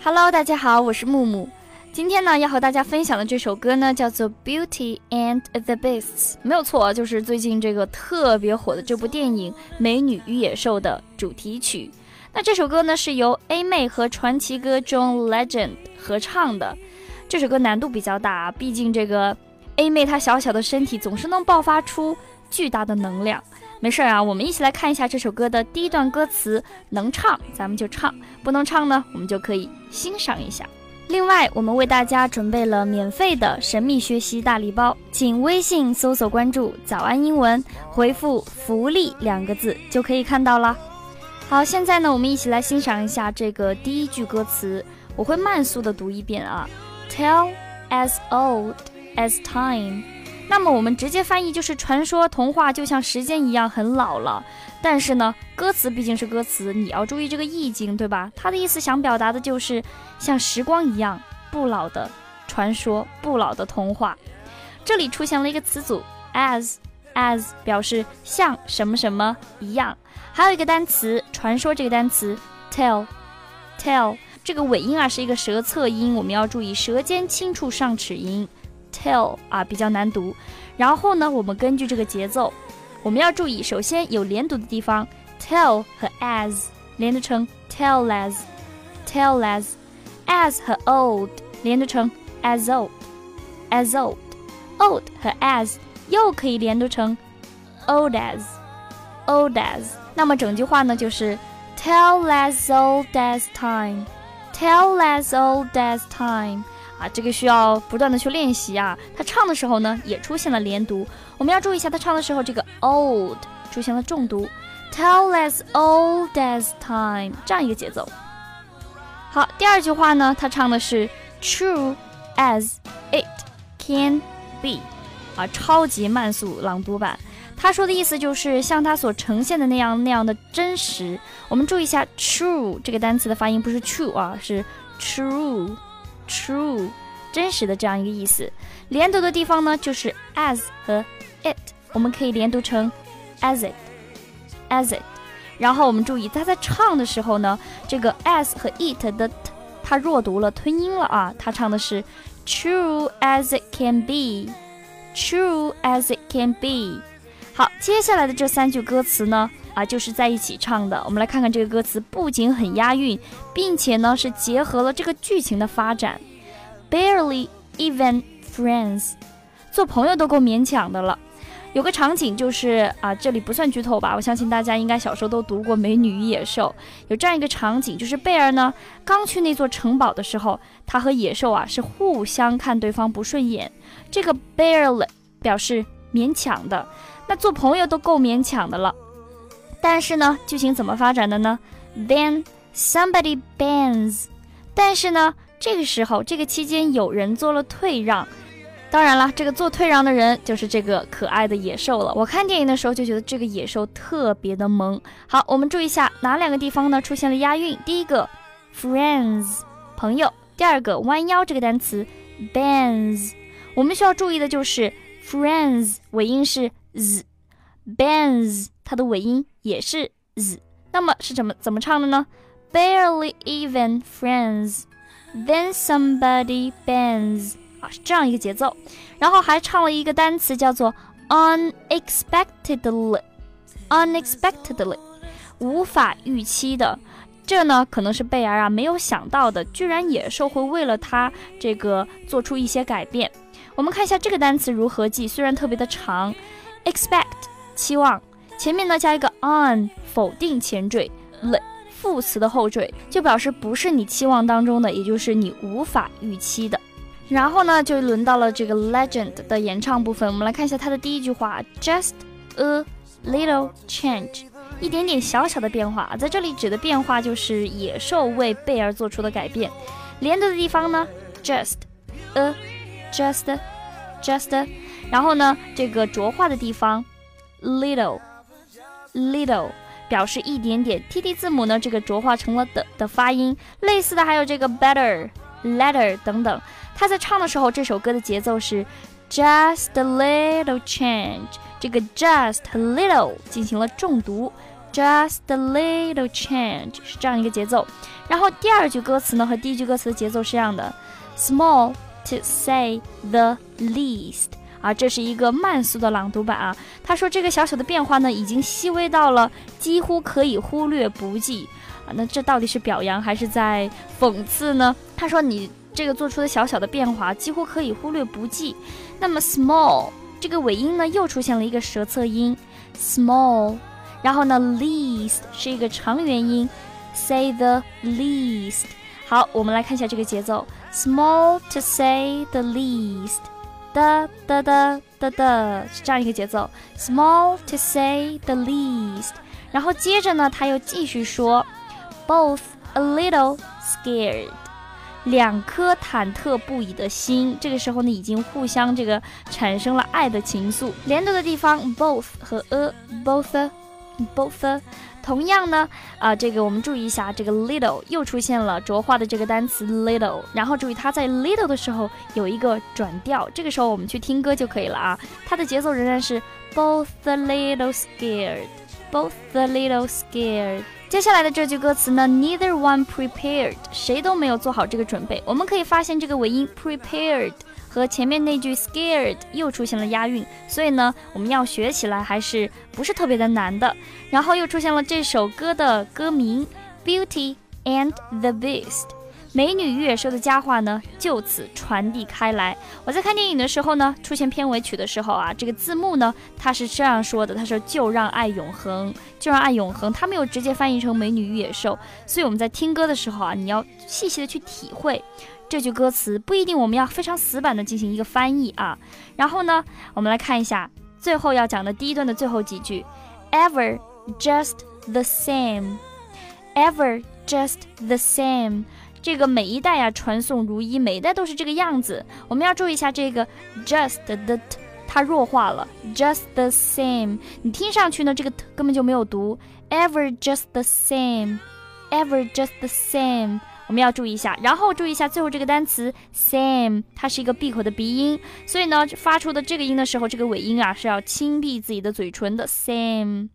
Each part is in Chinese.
Hello，大家好，我是木木。今天呢，要和大家分享的这首歌呢，叫做《Beauty and the Beasts》，没有错，就是最近这个特别火的这部电影《美女与野兽》的主题曲。那这首歌呢，是由 A 妹和传奇歌中 Legend 合唱的。这首歌难度比较大，毕竟这个 A 妹她小小的身体总是能爆发出巨大的能量。没事儿啊，我们一起来看一下这首歌的第一段歌词，能唱咱们就唱，不能唱呢，我们就可以欣赏一下。另外，我们为大家准备了免费的神秘学习大礼包，请微信搜索关注“早安英文”，回复“福利”两个字就可以看到了。好，现在呢，我们一起来欣赏一下这个第一句歌词，我会慢速的读一遍啊，Tell as old as time。那么我们直接翻译就是传说童话就像时间一样很老了，但是呢，歌词毕竟是歌词，你要注意这个意境，对吧？它的意思想表达的就是像时光一样不老的传说，不老的童话。这里出现了一个词组 as，as 表示像什么什么一样，还有一个单词传说这个单词 tell，tell 这个尾音啊是一个舌侧音，我们要注意舌尖轻触上齿龈。tell 啊比较难读，然后呢，我们根据这个节奏，我们要注意，首先有连读的地方，tell 和 as 连读成 tell as，tell as，as 和 old 连读成 as old，as old，old 和 as 又可以连读成 old as，old as。那么整句话呢就是 tell as old as time，tell as old as time。 啊，这个需要不断的去练习啊。他唱的时候呢，也出现了连读，我们要注意一下，他唱的时候这个 old 出现了重读，tell as old as time 这样一个节奏。好，第二句话呢，他唱的是 true as it can be，啊，超级慢速朗读版。他说的意思就是像他所呈现的那样那样的真实。我们注意一下 true 这个单词的发音不是 true 啊，是 true。True，真实的这样一个意思。连读的地方呢，就是 as 和 it，我们可以连读成 as it，as it。然后我们注意，他在唱的时候呢，这个 as 和 it 的它弱读了，吞音了啊。他唱的是 true as it can be，true as it can be。好，接下来的这三句歌词呢，啊，就是在一起唱的。我们来看看这个歌词，不仅很押韵，并且呢是结合了这个剧情的发展。Barely even friends，做朋友都够勉强的了。有个场景就是啊，这里不算剧透吧？我相信大家应该小时候都读过《美女与野兽》，有这样一个场景，就是贝尔呢刚去那座城堡的时候，他和野兽啊是互相看对方不顺眼。这个 barely 表示勉强的。那做朋友都够勉强的了，但是呢，剧情怎么发展的呢？Then somebody bends。但是呢，这个时候，这个期间有人做了退让。当然了，这个做退让的人就是这个可爱的野兽了。我看电影的时候就觉得这个野兽特别的萌。好，我们注意一下哪两个地方呢出现了押韵？第一个，friends，朋友；第二个，弯腰这个单词，bends。我们需要注意的就是 friends 尾音是。z，bands，它的尾音也是 z，那么是怎么怎么唱的呢？Barely even friends，then somebody bends，啊，是这样一个节奏，然后还唱了一个单词叫做 unexpectedly，unexpectedly，无法预期的，这呢可能是贝儿啊没有想到的，居然野兽会为了他这个做出一些改变。我们看一下这个单词如何记，虽然特别的长。expect 期望，前面呢加一个 on 否定前缀，l 副词的后缀，就表示不是你期望当中的，也就是你无法预期的。然后呢，就轮到了这个 legend 的演唱部分。我们来看一下它的第一句话：just a little change，一点点小小的变化。在这里指的变化就是野兽为贝儿做出的改变。连读的地方呢，just a，just，just。然后呢，这个浊化的地方，little Little 表示一点点。T T 字母呢，这个浊化成了的的发音。类似的还有这个 better，letter 等等。他在唱的时候，这首歌的节奏是 just a little change。这个 just a little 进行了重读 just a little change 是这样一个节奏。然后第二句歌词呢和第一句歌词的节奏是这样的，small to say the least 啊，这是一个慢速的朗读版啊。他说这个小小的变化呢已经细微到了几乎可以忽略不计啊。那这到底是表扬还是在讽刺呢？他说你这个做出的小小的变化几乎可以忽略不计。那么 small 这个尾音呢又出现了一个舌侧音 small，然后呢 least 是一个长元音。Say the least。好，我们来看一下这个节奏：small to say the least，哒哒哒哒哒，是这样一个节奏：small to say the least。然后接着呢，他又继续说：both a little scared，两颗忐忑不已的心。这个时候呢，已经互相这个产生了爱的情愫。连读的地方，both 和 a，both，both。同样呢，啊，这个我们注意一下，这个 little 又出现了浊化的这个单词 little，然后注意它在 little 的时候有一个转调，这个时候我们去听歌就可以了啊。它的节奏仍然是 both a little scared，both a little scared。接下来的这句歌词呢，neither one prepared，谁都没有做好这个准备。我们可以发现这个尾音 prepared。和前面那句 scared 又出现了押韵，所以呢，我们要学起来还是不是特别的难的。然后又出现了这首歌的歌名 Beauty and the Beast，美女与野兽的佳话呢就此传递开来。我在看电影的时候呢，出现片尾曲的时候啊，这个字幕呢它是这样说的，他说就让爱永恒，就让爱永恒，他没有直接翻译成美女与野兽，所以我们在听歌的时候啊，你要细细的去体会。这句歌词不一定我们要非常死板的进行一个翻译啊，然后呢，我们来看一下最后要讲的第一段的最后几句，ever just the same，ever just the same，这个每一代呀传颂如一，每一代都是这个样子。我们要注意一下这个 just the 它弱化了，just the same，你听上去呢这个根本就没有读，ever just the same，ever just the same。我们要注意一下，然后注意一下最后这个单词 same，它是一个闭口的鼻音，所以呢，发出的这个音的时候，这个尾音啊是要轻闭自己的嘴唇的 same。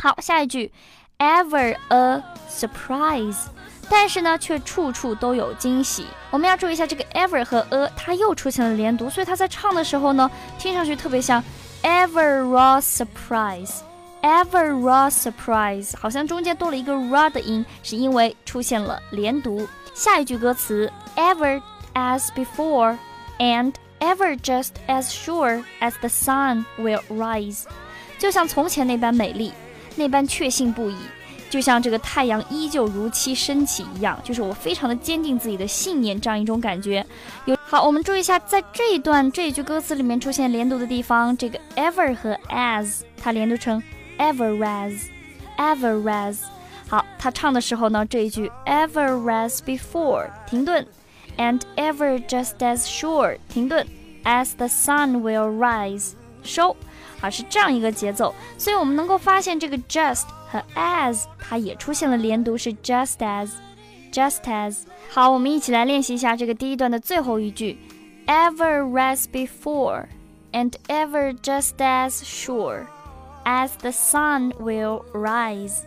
好，下一句 ever a surprise，但是呢，却处处都有惊喜。我们要注意一下这个 ever 和 a，它又出现了连读，所以它在唱的时候呢，听上去特别像 ever a surprise。Ever raw surprise，好像中间多了一个 raw 的音，是因为出现了连读。下一句歌词，ever as before and ever just as sure as the sun will rise，就像从前那般美丽，那般确信不疑，就像这个太阳依旧如期升起一样，就是我非常的坚定自己的信念这样一种感觉。有好，我们注意一下，在这一段这一句歌词里面出现连读的地方，这个 ever 和 as 它连读成。Ever as, ever as，好，他唱的时候呢，这一句 ever as before 停顿，and ever just as sure 停顿，as the sun will rise 收，好是这样一个节奏，所以我们能够发现这个 just 和 as 它也出现了连读，是 just as，just as。好，我们一起来练习一下这个第一段的最后一句，ever as before and ever just as sure。 As the sun will rise，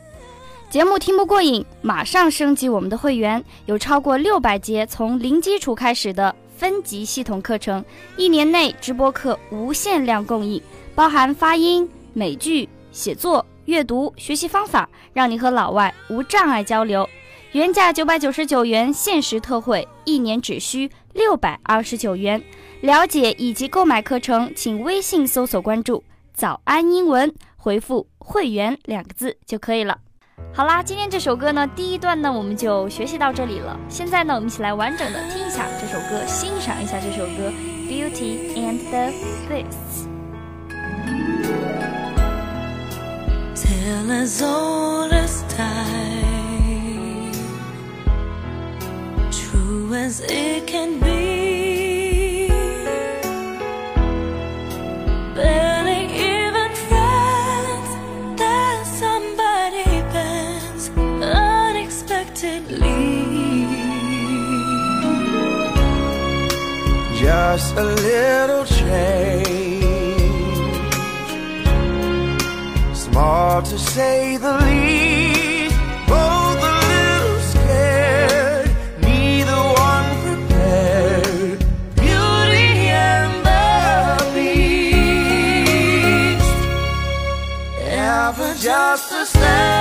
节目听不过瘾，马上升级我们的会员，有超过六百节从零基础开始的分级系统课程，一年内直播课无限量供应，包含发音、美剧、写作、阅读、学习方法，让你和老外无障碍交流。原价九百九十九元，限时特惠，一年只需六百二十九元。了解以及购买课程，请微信搜索关注。早安英文，回复“会员”两个字就可以了。好啦，今天这首歌呢，第一段呢，我们就学习到这里了。现在呢，我们一起来完整的听一下这首歌，欣赏一下这首歌《Beauty and the Beast》。Just a little change. Small to say the least, both a little scared, neither one prepared. Beauty and the Beast, ever just the same,